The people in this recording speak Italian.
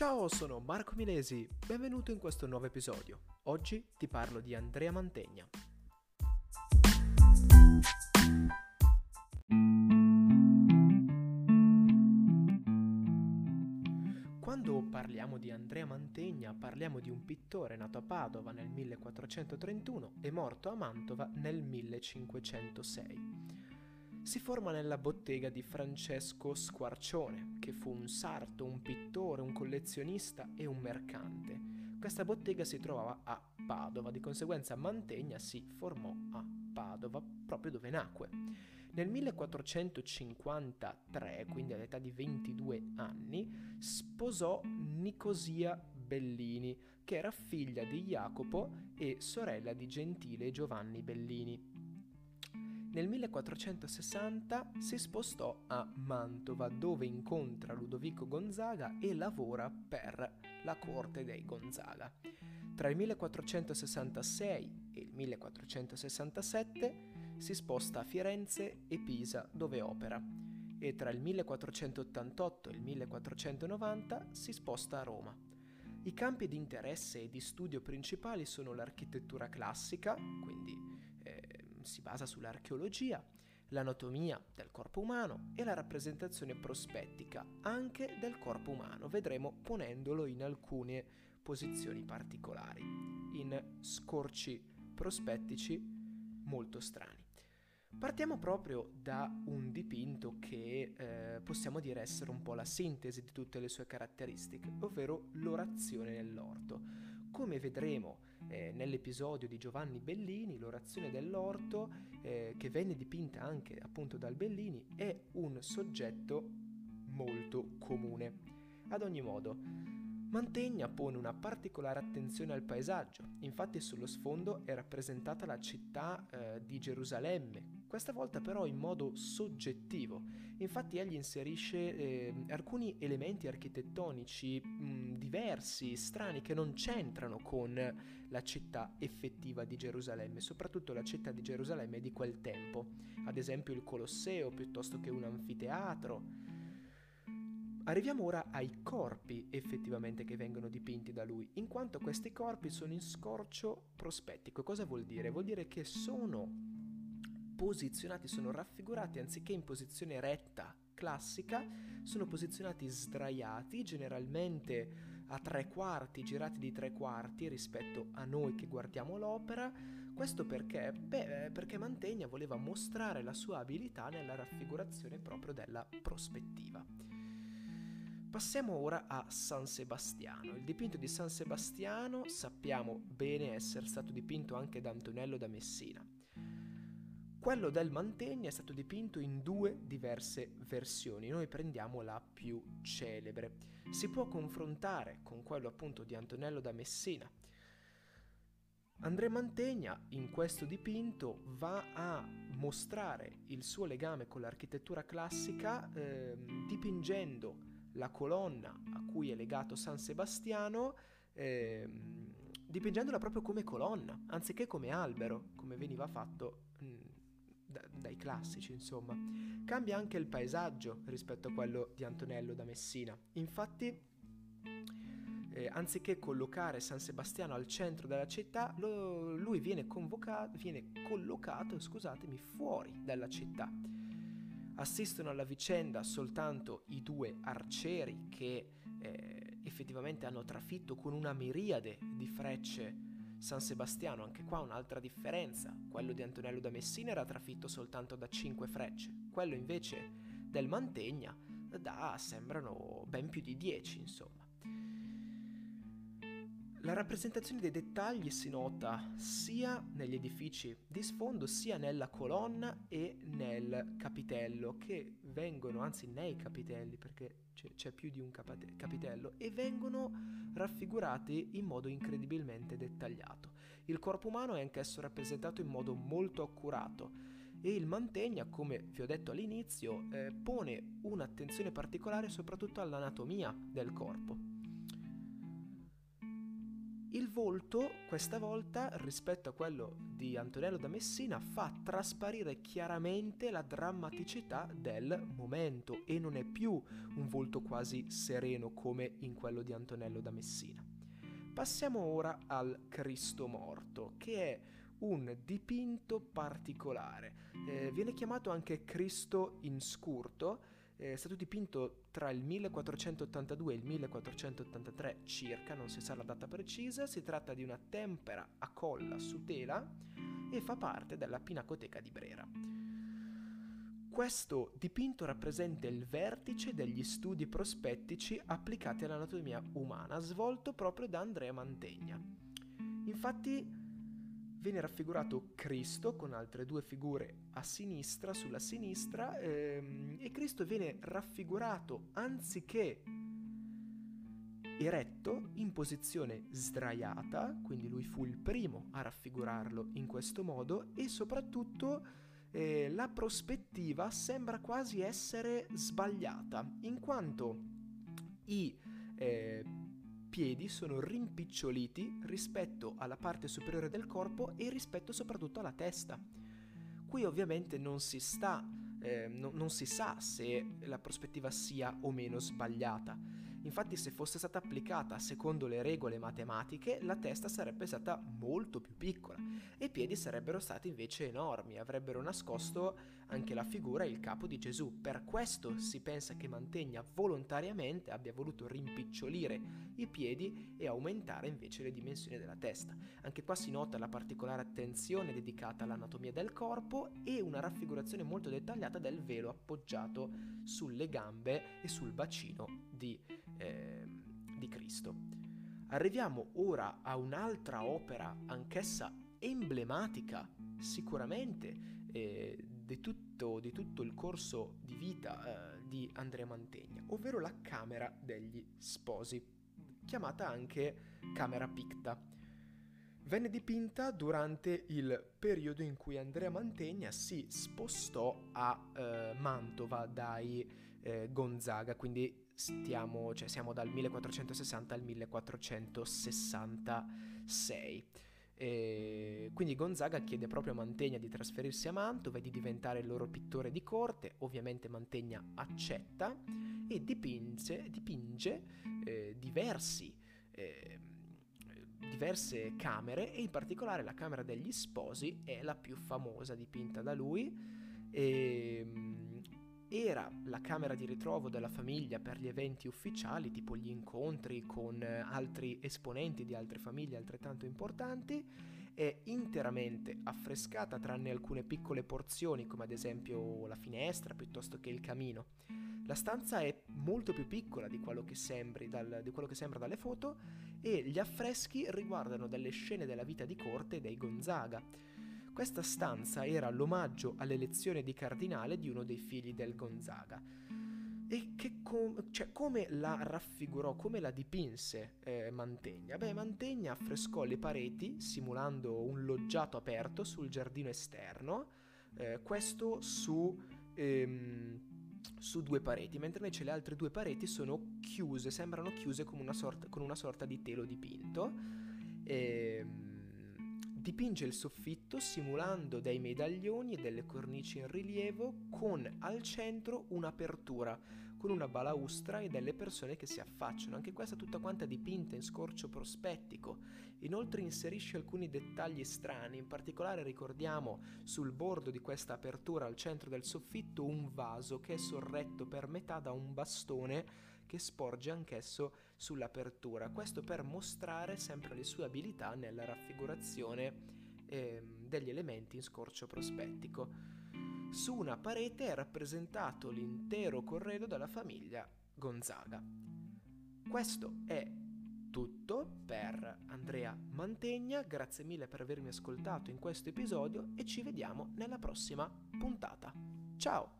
Ciao, sono Marco Milesi, benvenuto in questo nuovo episodio. Oggi ti parlo di Andrea Mantegna. Quando parliamo di Andrea Mantegna parliamo di un pittore nato a Padova nel 1431 e morto a Mantova nel 1506 si forma nella bottega di Francesco Squarcione, che fu un sarto, un pittore, un collezionista e un mercante. Questa bottega si trovava a Padova, di conseguenza Mantegna si formò a Padova, proprio dove nacque. Nel 1453, quindi all'età di 22 anni, sposò Nicosia Bellini, che era figlia di Jacopo e sorella di Gentile Giovanni Bellini. Nel 1460 si spostò a Mantova dove incontra Ludovico Gonzaga e lavora per la corte dei Gonzaga. Tra il 1466 e il 1467 si sposta a Firenze e Pisa dove opera e tra il 1488 e il 1490 si sposta a Roma. I campi di interesse e di studio principali sono l'architettura classica, quindi si basa sull'archeologia, l'anatomia del corpo umano e la rappresentazione prospettica anche del corpo umano, vedremo ponendolo in alcune posizioni particolari, in scorci prospettici molto strani. Partiamo proprio da un dipinto che eh, possiamo dire essere un po' la sintesi di tutte le sue caratteristiche, ovvero l'orazione nell'orto. Come vedremo eh, nell'episodio di Giovanni Bellini, l'orazione dell'orto, eh, che venne dipinta anche appunto dal Bellini, è un soggetto molto comune. Ad ogni modo, Mantegna pone una particolare attenzione al paesaggio, infatti sullo sfondo è rappresentata la città eh, di Gerusalemme, questa volta però in modo soggettivo. Infatti egli inserisce eh, alcuni elementi architettonici mh, diversi, strani, che non c'entrano con la città effettiva di Gerusalemme, soprattutto la città di Gerusalemme di quel tempo, ad esempio il Colosseo piuttosto che un anfiteatro. Arriviamo ora ai corpi effettivamente che vengono dipinti da lui, in quanto questi corpi sono in scorcio prospettico. Cosa vuol dire? Vuol dire che sono posizionati, sono raffigurati anziché in posizione retta classica, sono posizionati sdraiati, generalmente a tre quarti, girati di tre quarti rispetto a noi che guardiamo l'opera. Questo perché? Beh, perché Mantegna voleva mostrare la sua abilità nella raffigurazione proprio della prospettiva. Passiamo ora a San Sebastiano. Il dipinto di San Sebastiano sappiamo bene essere stato dipinto anche da Antonello da Messina. Quello del Mantegna è stato dipinto in due diverse versioni, noi prendiamo la più celebre. Si può confrontare con quello appunto di Antonello da Messina. Andrea Mantegna in questo dipinto va a mostrare il suo legame con l'architettura classica eh, dipingendo la colonna a cui è legato San Sebastiano eh, dipingendola proprio come colonna anziché come albero come veniva fatto mh, da, dai classici, insomma. Cambia anche il paesaggio rispetto a quello di Antonello da Messina. Infatti, eh, anziché collocare San Sebastiano al centro della città, lo, lui viene, viene collocato fuori dalla città. Assistono alla vicenda soltanto i due arcieri che eh, effettivamente hanno trafitto con una miriade di frecce San Sebastiano, anche qua un'altra differenza. Quello di Antonello da Messina era trafitto soltanto da 5 frecce, quello invece del Mantegna da sembrano ben più di 10, insomma. La rappresentazione dei dettagli si nota sia negli edifici di sfondo sia nella colonna e nel capitello che vengono, anzi nei capitelli perché c'è, c'è più di un capate- capitello e vengono raffigurati in modo incredibilmente dettagliato. Il corpo umano è anch'esso rappresentato in modo molto accurato e il Mantegna, come vi ho detto all'inizio, eh, pone un'attenzione particolare soprattutto all'anatomia del corpo. Il volto, questa volta, rispetto a quello di Antonello da Messina, fa trasparire chiaramente la drammaticità del momento e non è più un volto quasi sereno come in quello di Antonello da Messina. Passiamo ora al Cristo morto, che è un dipinto particolare. Eh, viene chiamato anche Cristo in scurto, è stato dipinto tra il 1482 e il 1483 circa, non si sa la data precisa, si tratta di una tempera a colla su tela e fa parte della Pinacoteca di Brera. Questo dipinto rappresenta il vertice degli studi prospettici applicati all'anatomia umana, svolto proprio da Andrea Mantegna. Infatti viene raffigurato Cristo con altre due figure a sinistra, sulla sinistra, ehm, e Cristo viene raffigurato anziché eretto in posizione sdraiata, quindi lui fu il primo a raffigurarlo in questo modo e soprattutto eh, la prospettiva sembra quasi essere sbagliata, in quanto i eh, piedi sono rimpiccioliti rispetto alla parte superiore del corpo e rispetto soprattutto alla testa. Qui ovviamente non si sta, eh, no, non si sa se la prospettiva sia o meno sbagliata. Infatti se fosse stata applicata secondo le regole matematiche, la testa sarebbe stata molto più piccola e i piedi sarebbero stati invece enormi, avrebbero nascosto anche la figura e il capo di Gesù. Per questo si pensa che Mantegna volontariamente abbia voluto rimpicciolire i piedi e aumentare invece le dimensioni della testa. Anche qua si nota la particolare attenzione dedicata all'anatomia del corpo e una raffigurazione molto dettagliata del velo appoggiato sulle gambe e sul bacino di eh, di Cristo. Arriviamo ora a un'altra opera, anch'essa emblematica, sicuramente, eh, di, tutto, di, tutto, il corso di vita eh, di Andrea Mantegna, ovvero la Camera degli Sposi, chiamata anche Camera Picta. Venne dipinta durante il periodo in cui Andrea Mantegna si spostò a eh, Mantova dai eh, Gonzaga, quindi stiamo, cioè siamo dal 1460 al 1466. E quindi Gonzaga chiede proprio a Mantegna di trasferirsi a Mantova e di diventare il loro pittore di corte, ovviamente Mantegna accetta e dipinge, dipinge eh, diversi, eh, diverse camere e in particolare la Camera degli Sposi è la più famosa dipinta da lui. E, era la camera di ritrovo della famiglia per gli eventi ufficiali, tipo gli incontri con eh, altri esponenti di altre famiglie altrettanto importanti, è interamente affrescata tranne alcune piccole porzioni come ad esempio la finestra piuttosto che il camino. La stanza è molto più piccola di quello dal, di quello che sembra dalle foto e gli affreschi riguardano delle scene della vita di corte dei Gonzaga questa stanza era l'omaggio all'elezione di cardinale di uno dei figli del Gonzaga. E com- cioè, come la raffigurò, come la dipinse eh, Mantegna? Beh, Mantegna affrescò le pareti simulando un loggiato aperto sul giardino esterno, eh, questo su, ehm, su, due pareti, mentre invece le altre due pareti sono chiuse, sembrano chiuse una sorta, con una sorta di telo dipinto. Ehm, Dipinge il soffitto simulando dei medaglioni e delle cornici in rilievo con al centro un'apertura, con una balaustra e delle persone che si affacciano. Anche questa tutta quanta dipinta in scorcio prospettico. Inoltre inserisce alcuni dettagli strani, in particolare ricordiamo sul bordo di questa apertura al centro del soffitto un vaso che è sorretto per metà da un bastone che sporge anch'esso sull'apertura. Questo per mostrare sempre le sue abilità nella raffigurazione eh, degli elementi in scorcio prospettico. Su una parete è rappresentato l'intero corredo della famiglia Gonzaga. Questo è tutto per Andrea Mantegna, grazie mille per avermi ascoltato in questo episodio e ci vediamo nella prossima puntata. Ciao!